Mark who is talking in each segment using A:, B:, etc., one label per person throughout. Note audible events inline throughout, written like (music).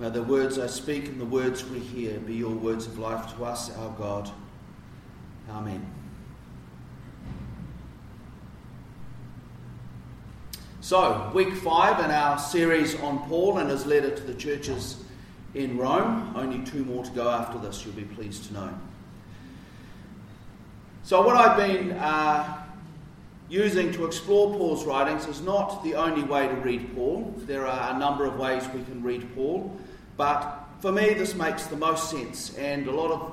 A: May the words I speak and the words we hear be your words of life to us, our God. Amen. So, week five in our series on Paul and his letter to the churches in Rome. Only two more to go after this, you'll be pleased to know. So, what I've been uh, using to explore Paul's writings is not the only way to read Paul. There are a number of ways we can read Paul, but for me, this makes the most sense. And a lot of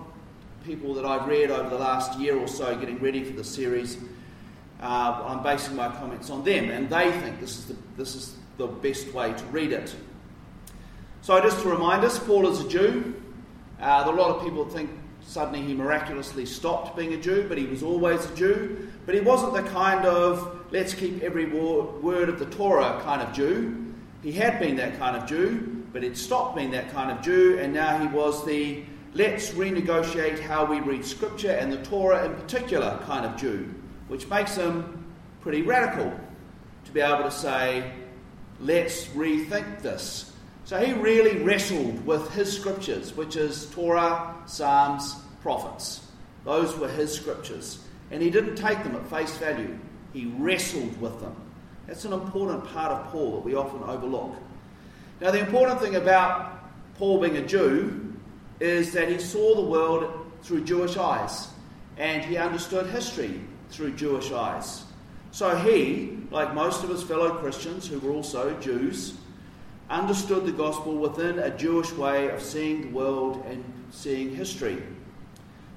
A: people that I've read over the last year or so getting ready for the series uh, I'm basing my comments on them, and they think this is the, this is the best way to read it. So, just to remind us, Paul is a Jew. Uh, a lot of people think suddenly he miraculously stopped being a Jew, but he was always a Jew. But he wasn't the kind of let's keep every word of the Torah kind of Jew. He had been that kind of Jew, but he'd stopped being that kind of Jew, and now he was the let's renegotiate how we read Scripture and the Torah in particular kind of Jew which makes him pretty radical to be able to say, let's rethink this. So he really wrestled with his scriptures, which is Torah, Psalms, prophets. Those were his scriptures. And he didn't take them at face value, he wrestled with them. That's an important part of Paul that we often overlook. Now, the important thing about Paul being a Jew is that he saw the world through Jewish eyes and he understood history through Jewish eyes. So he, like most of his fellow Christians who were also Jews, understood the gospel within a Jewish way of seeing the world and seeing history.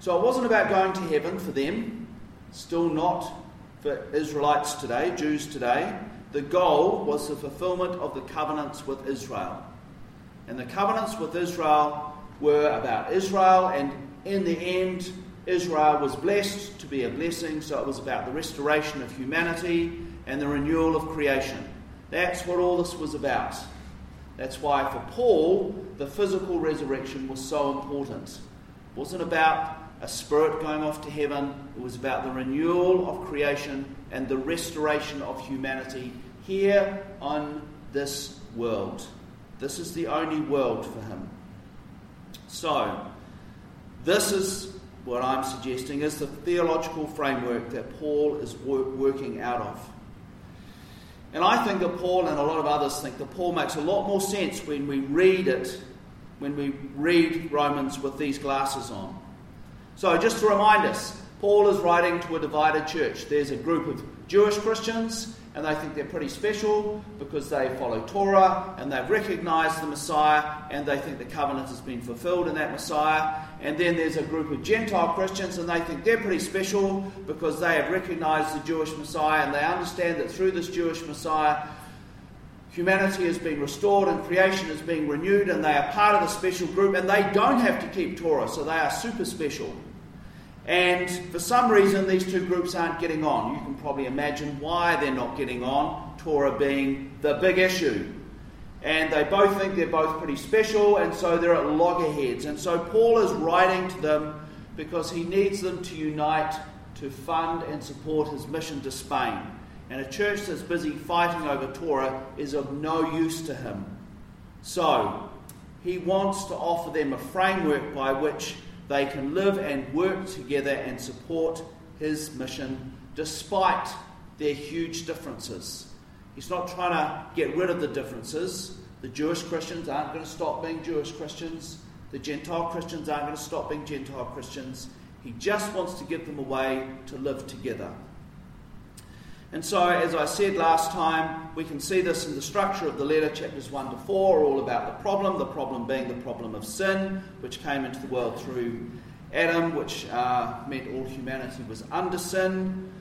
A: So it wasn't about going to heaven for them, still not for Israelites today, Jews today. The goal was the fulfillment of the covenants with Israel. And the covenants with Israel were about Israel, and in the end, Israel was blessed to be a blessing, so it was about the restoration of humanity and the renewal of creation. That's what all this was about. That's why for Paul, the physical resurrection was so important. It wasn't about a spirit going off to heaven, it was about the renewal of creation and the restoration of humanity here on this world. This is the only world for him. So, this is what I'm suggesting is the theological framework that Paul is working out of. And I think that Paul and a lot of others think that Paul makes a lot more sense when we read it, when we read Romans with these glasses on. So, just to remind us, Paul is writing to a divided church. There's a group of Jewish Christians and they think they're pretty special because they follow Torah and they've recognized the Messiah and they think the covenant has been fulfilled in that Messiah. And then there's a group of Gentile Christians and they think they're pretty special because they have recognized the Jewish Messiah and they understand that through this Jewish Messiah, humanity is being restored and creation is being renewed and they are part of the special group and they don't have to keep Torah, so they are super special. And for some reason, these two groups aren't getting on. You can probably imagine why they're not getting on, Torah being the big issue. And they both think they're both pretty special, and so they're at loggerheads. And so Paul is writing to them because he needs them to unite to fund and support his mission to Spain. And a church that's busy fighting over Torah is of no use to him. So, he wants to offer them a framework by which they can live and work together and support his mission despite their huge differences. He's not trying to get rid of the differences. The Jewish Christians aren't going to stop being Jewish Christians. The Gentile Christians aren't going to stop being Gentile Christians. He just wants to give them a way to live together. And so, as I said last time, we can see this in the structure of the letter, chapters 1 to 4, are all about the problem, the problem being the problem of sin, which came into the world through Adam, which uh, meant all humanity was under sin.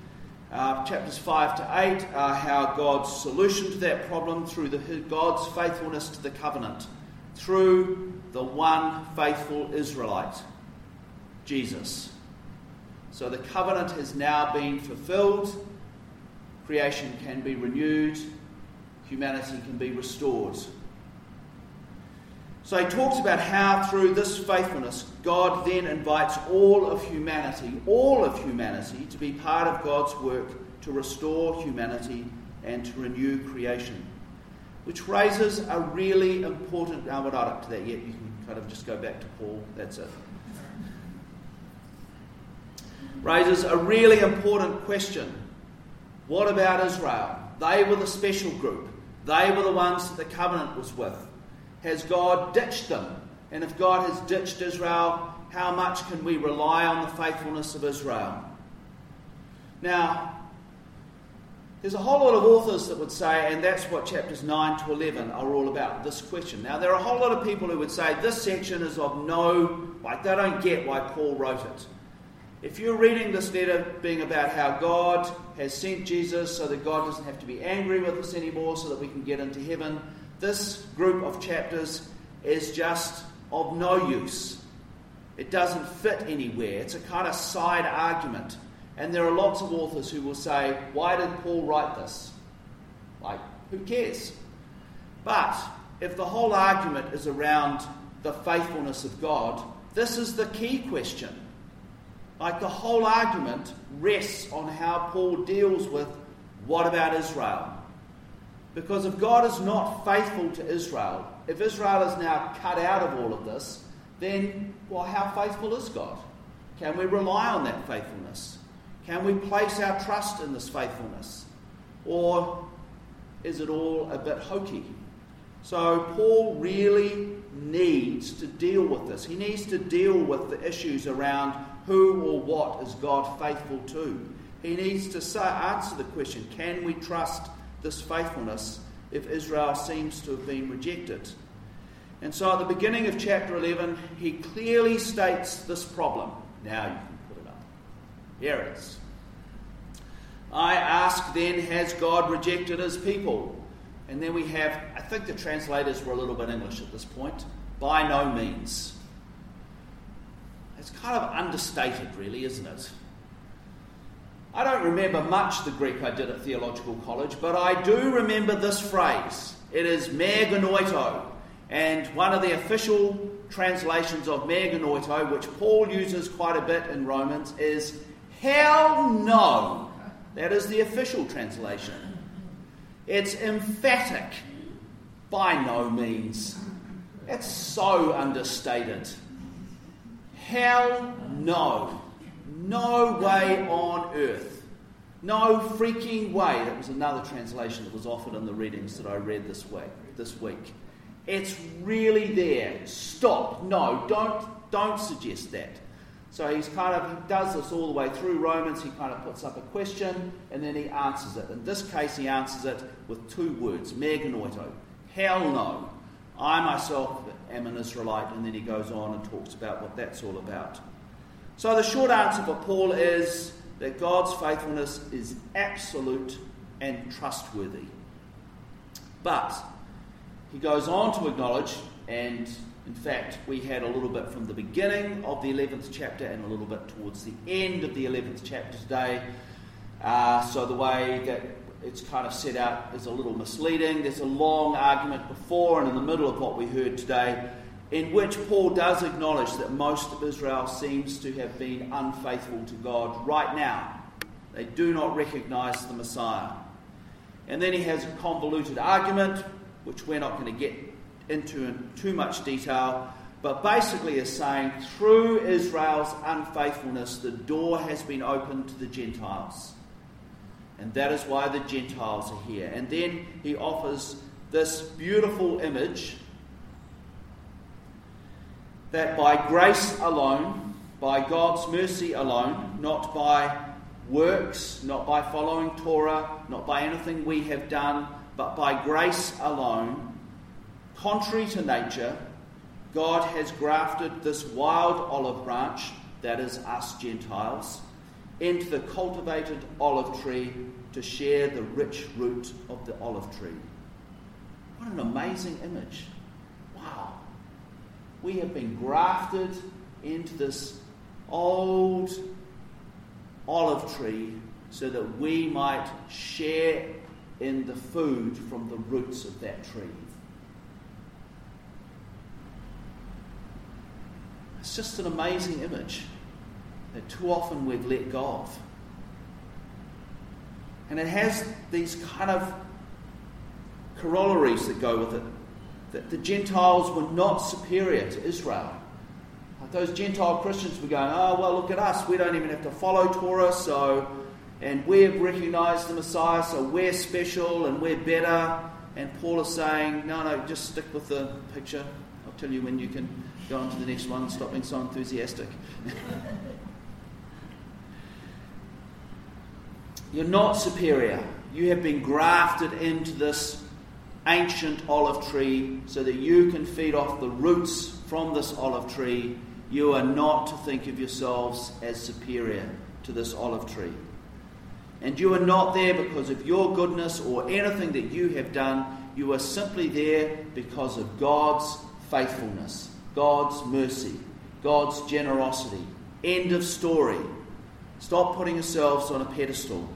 A: Uh, chapters 5 to 8 are how God's solution to that problem through the, God's faithfulness to the covenant, through the one faithful Israelite, Jesus. So the covenant has now been fulfilled creation can be renewed, humanity can be restored. So he talks about how, through this faithfulness, God then invites all of humanity, all of humanity, to be part of God's work to restore humanity and to renew creation. which raises a really important. No, we're not up to that yet. You can kind of just go back to Paul. That's it. Raises a really important question. What about Israel? They were the special group. They were the ones that the covenant was with. Has God ditched them? And if God has ditched Israel, how much can we rely on the faithfulness of Israel? Now, there's a whole lot of authors that would say, and that's what chapters 9 to 11 are all about, this question. Now, there are a whole lot of people who would say this section is of no, like, they don't get why Paul wrote it. If you're reading this letter being about how God has sent Jesus so that God doesn't have to be angry with us anymore so that we can get into heaven, this group of chapters is just of no use. It doesn't fit anywhere. It's a kind of side argument. And there are lots of authors who will say, Why did Paul write this? Like, who cares? But if the whole argument is around the faithfulness of God, this is the key question. Like, the whole argument rests on how Paul deals with what about Israel? Because if God is not faithful to Israel, if Israel is now cut out of all of this, then, well, how faithful is God? Can we rely on that faithfulness? Can we place our trust in this faithfulness? Or is it all a bit hokey? So, Paul really needs to deal with this. He needs to deal with the issues around who or what is God faithful to. He needs to say, answer the question can we trust this faithfulness if Israel seems to have been rejected? And so at the beginning of chapter 11, he clearly states this problem. Now you can put it up. Here it is. I ask then, has God rejected his people? And then we have, I think the translators were a little bit English at this point. By no means. It's kind of understated, really, isn't it? I don't remember much the Greek I did at theological college, but I do remember this phrase. It is me genoito, and one of the official translations of me genoito, which Paul uses quite a bit in Romans, is hell no. That is the official translation. It's emphatic. By no means. It's so understated. Hell no. No way on earth. No freaking way. That was another translation that was offered in the readings that I read this week. This week. It's really there. Stop. No, don't don't suggest that. So he's kind of he does this all the way through Romans. He kind of puts up a question and then he answers it. In this case, he answers it with two words: me genoito. Hell no. I myself am an Israelite, and then he goes on and talks about what that's all about. So the short answer for Paul is that God's faithfulness is absolute and trustworthy. But he goes on to acknowledge, and in fact, we had a little bit from the beginning of the 11th chapter and a little bit towards the end of the 11th chapter today. Uh, so the way that it's kind of set out as a little misleading. There's a long argument before and in the middle of what we heard today in which Paul does acknowledge that most of Israel seems to have been unfaithful to God right now. They do not recognize the Messiah. And then he has a convoluted argument, which we're not going to get into in too much detail, but basically is saying through Israel's unfaithfulness, the door has been opened to the Gentiles. And that is why the Gentiles are here. And then he offers this beautiful image that by grace alone, by God's mercy alone, not by works, not by following Torah, not by anything we have done, but by grace alone, contrary to nature, God has grafted this wild olive branch, that is us Gentiles, into the cultivated olive tree to share the rich root of the olive tree. What an amazing image! Wow. We have been grafted into this old olive tree so that we might share in the food from the roots of that tree. It's just an amazing image that too often we've let go of. And it has these kind of corollaries that go with it. That the Gentiles were not superior to Israel. Those Gentile Christians were going, oh, well, look at us. We don't even have to follow Torah, so, and we've recognized the Messiah, so we're special and we're better. And Paul is saying, no, no, just stick with the picture. I'll tell you when you can go on to the next one. Stop being so enthusiastic. (laughs) You're not superior. You have been grafted into this ancient olive tree so that you can feed off the roots from this olive tree. You are not to think of yourselves as superior to this olive tree. And you are not there because of your goodness or anything that you have done. You are simply there because of God's faithfulness, God's mercy, God's generosity. End of story. Stop putting yourselves on a pedestal.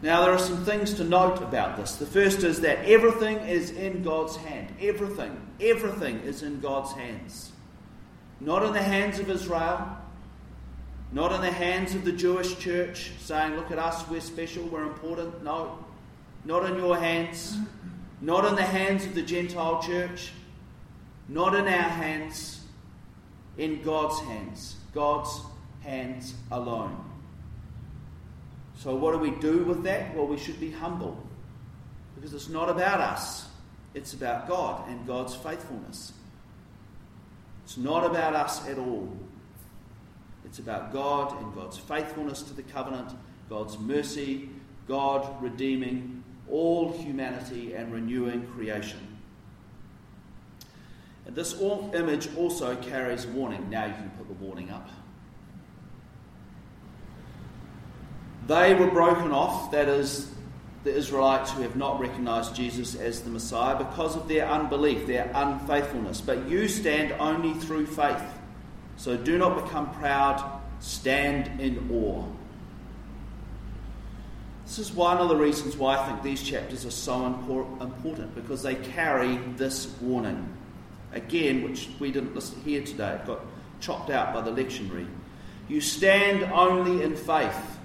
A: Now, there are some things to note about this. The first is that everything is in God's hand. Everything, everything is in God's hands. Not in the hands of Israel, not in the hands of the Jewish church saying, Look at us, we're special, we're important. No, not in your hands, not in the hands of the Gentile church, not in our hands, in God's hands. God's hands alone. So, what do we do with that? Well, we should be humble because it's not about us, it's about God and God's faithfulness. It's not about us at all. It's about God and God's faithfulness to the covenant, God's mercy, God redeeming all humanity and renewing creation. And this image also carries warning. Now you can put the warning up. They were broken off, that is, the Israelites who have not recognized Jesus as the Messiah, because of their unbelief, their unfaithfulness. But you stand only through faith. So do not become proud, stand in awe. This is one of the reasons why I think these chapters are so important, because they carry this warning. Again, which we didn't listen here today, it got chopped out by the lectionary. You stand only in faith.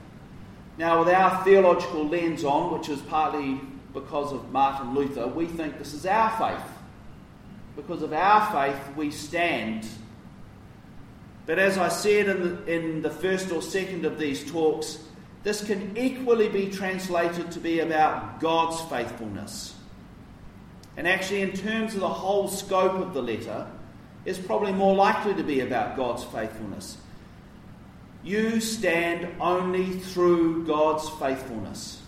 A: Now, with our theological lens on, which is partly because of Martin Luther, we think this is our faith. Because of our faith, we stand. But as I said in the, in the first or second of these talks, this can equally be translated to be about God's faithfulness. And actually, in terms of the whole scope of the letter, it's probably more likely to be about God's faithfulness. You stand only through God's faithfulness.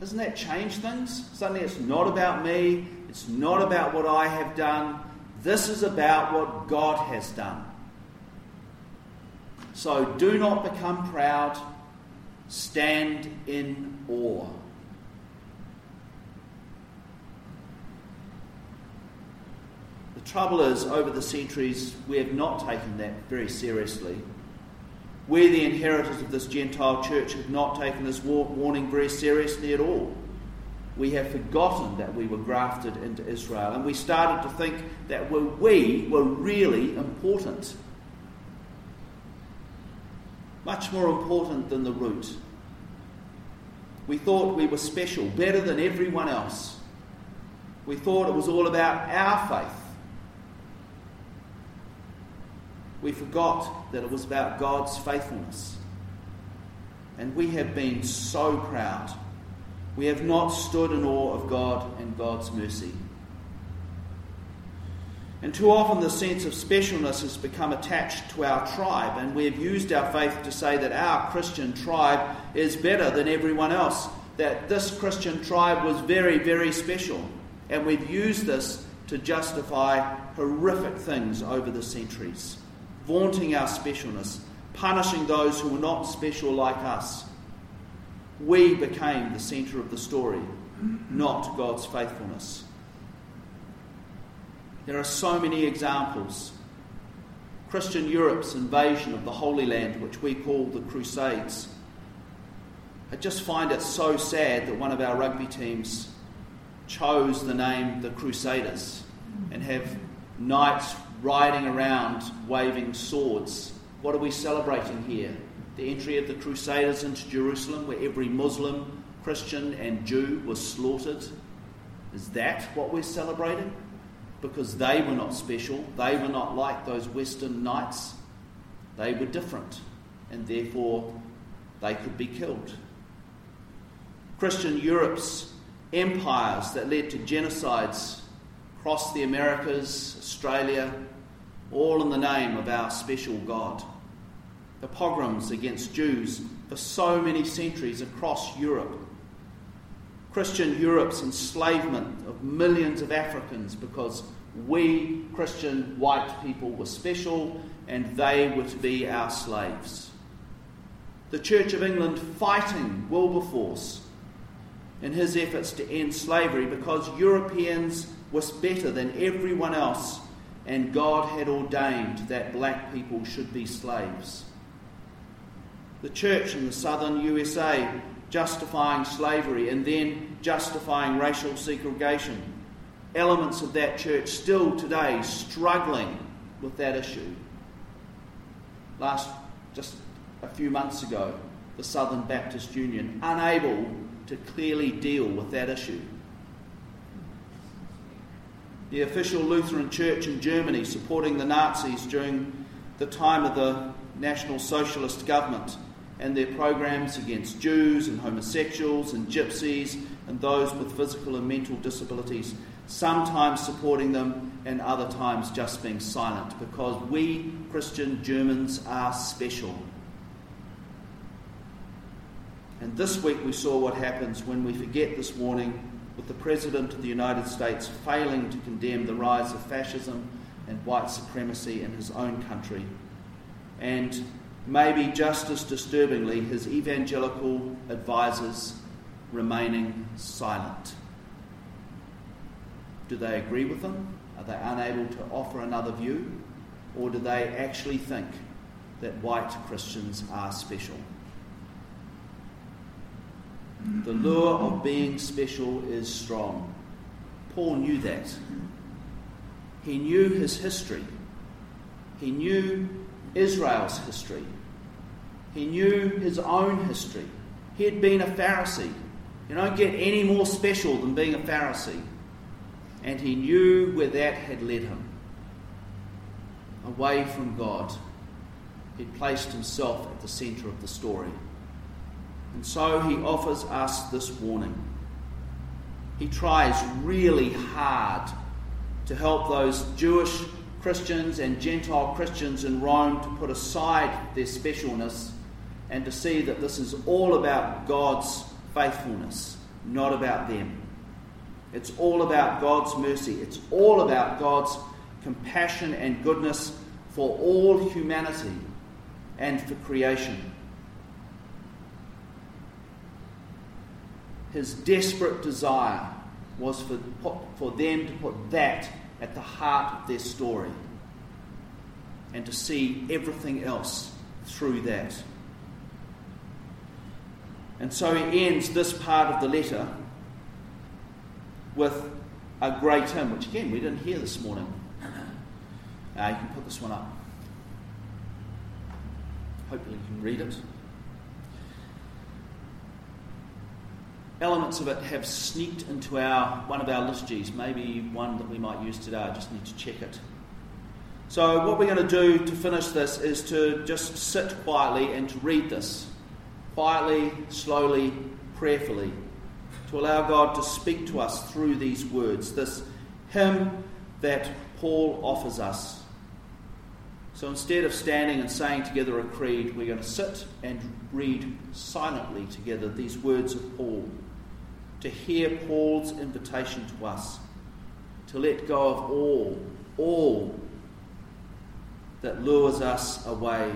A: Doesn't that change things? Suddenly it's not about me, it's not about what I have done. This is about what God has done. So do not become proud, stand in awe. Trouble is, over the centuries, we have not taken that very seriously. We, the inheritors of this Gentile church, have not taken this warning very seriously at all. We have forgotten that we were grafted into Israel, and we started to think that we were really important. Much more important than the root. We thought we were special, better than everyone else. We thought it was all about our faith. We forgot that it was about God's faithfulness. And we have been so proud. We have not stood in awe of God and God's mercy. And too often the sense of specialness has become attached to our tribe, and we have used our faith to say that our Christian tribe is better than everyone else, that this Christian tribe was very, very special. And we've used this to justify horrific things over the centuries vaunting our specialness, punishing those who were not special like us. We became the centre of the story, not God's faithfulness. There are so many examples. Christian Europe's invasion of the Holy Land, which we call the Crusades. I just find it so sad that one of our rugby teams chose the name the Crusaders and have knights riding around waving swords. What are we celebrating here? the entry of the Crusaders into Jerusalem, where every Muslim, Christian, and Jew was slaughtered? Is that what we're celebrating? Because they were not special, they were not like those Western knights, they were different, and therefore they could be killed. Christian Europe's empires that led to genocides across the Americas, Australia, all in the name of our special God. The pogroms against Jews for so many centuries across Europe. Christian Europe's enslavement of millions of Africans because we, Christian white people, were special and they were to be our slaves. The Church of England fighting Wilberforce in his efforts to end slavery because Europeans were better than everyone else and God had ordained that black people should be slaves. The church in the southern USA justifying slavery and then justifying racial segregation. Elements of that church still today struggling with that issue. Last, just a few months ago, the Southern Baptist Union unable to clearly deal with that issue. The official Lutheran Church in Germany supporting the Nazis during the time of the National Socialist government and their programs against Jews and homosexuals and gypsies and those with physical and mental disabilities, sometimes supporting them and other times just being silent because we Christian Germans are special. And this week we saw what happens when we forget this warning with the President of the United States failing to condemn the rise of fascism and white supremacy in his own country. And maybe just as disturbingly, his evangelical advisers remaining silent. Do they agree with him? Are they unable to offer another view? Or do they actually think that white Christians are special? The lure of being special is strong. Paul knew that. He knew his history. He knew Israel's history. He knew his own history. He had been a Pharisee. You don't get any more special than being a Pharisee. And he knew where that had led him away from God. He'd placed himself at the centre of the story. And so he offers us this warning. He tries really hard to help those Jewish Christians and Gentile Christians in Rome to put aside their specialness and to see that this is all about God's faithfulness, not about them. It's all about God's mercy. It's all about God's compassion and goodness for all humanity and for creation. His desperate desire was for, for them to put that at the heart of their story and to see everything else through that. And so he ends this part of the letter with a great hymn, which again we didn't hear this morning. Uh, you can put this one up. Hopefully, you can read it. Elements of it have sneaked into our one of our liturgies, maybe one that we might use today. I just need to check it. So, what we're going to do to finish this is to just sit quietly and to read this quietly, slowly, prayerfully, to allow God to speak to us through these words, this hymn that Paul offers us. So instead of standing and saying together a creed, we're going to sit and read silently together these words of Paul to hear Paul's invitation to us to let go of all, all that lures us away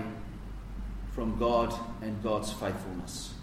A: from God and God's faithfulness.